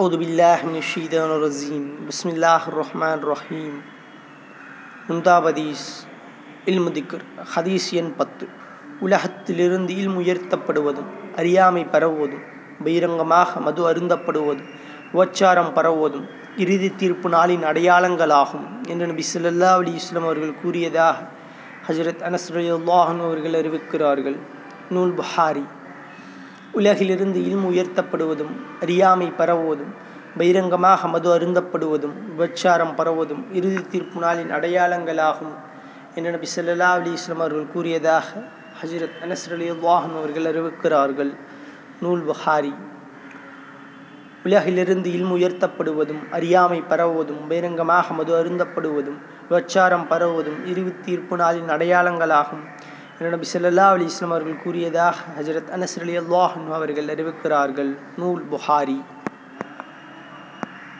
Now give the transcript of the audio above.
أعوذ بالله من الشيطان الرجيم بسم الله الرحمن الرحيم முந்தாபதீஸ் இல்மு திக்ர் ஹதீஸ் எண் பத்து உலகத்திலிருந்து இல்மு உயர்த்தப்படுவதும் அறியாமை பரவுவதும் பகிரங்கமாக மது அருந்தப்படுவதும் உபச்சாரம் பரவுவதும் இறுதி தீர்ப்பு நாளின் அடையாளங்களாகும் என்று நபி ஸல்லல்லாஹு அலைஹி வஸல்லம் அவர்கள் கூறியதாக ஹஜரத் அனஸ் ரலியல்லாஹு அவர்கள் அறிவிக்கிறார்கள் நூல் புகாரி உலகிலிருந்து இல்மு உயர்த்தப்படுவதும் அறியாமை பரவுவதும் பகிரங்கமாக மது அருந்தப்படுவதும் விபச்சாரம் பரவுவதும் இறுதி தீர்ப்பு நாளின் அடையாளங்களாகும் என்று நபி ஸல்லல்லாஹு அலி இஸ்லாம் அவர்கள் கூறியதாக ஹஜரத் அலி ரலியல்லாஹு அவர்கள் அறிவிக்கிறார்கள். நூல் புகாரி. உலகிலிருந்து இல்மு உயர்த்தப்படுவதும் அறியாமை பரவுவதும் பகிரங்கமாக மது அருந்தப்படுவதும் விபச்சாரம் பரவுவதும் இறுதி தீர்ப்பு நாளின் அடையாளங்களாகும் நபி ஸல்லல்லாஹு அலி இஸ்லாம் அவர்கள் கூறியதாக ஹஜரத் அனஸ் அல்லாஹ் அவர்கள் அறிவிக்கிறார்கள். நூல் புகாரி.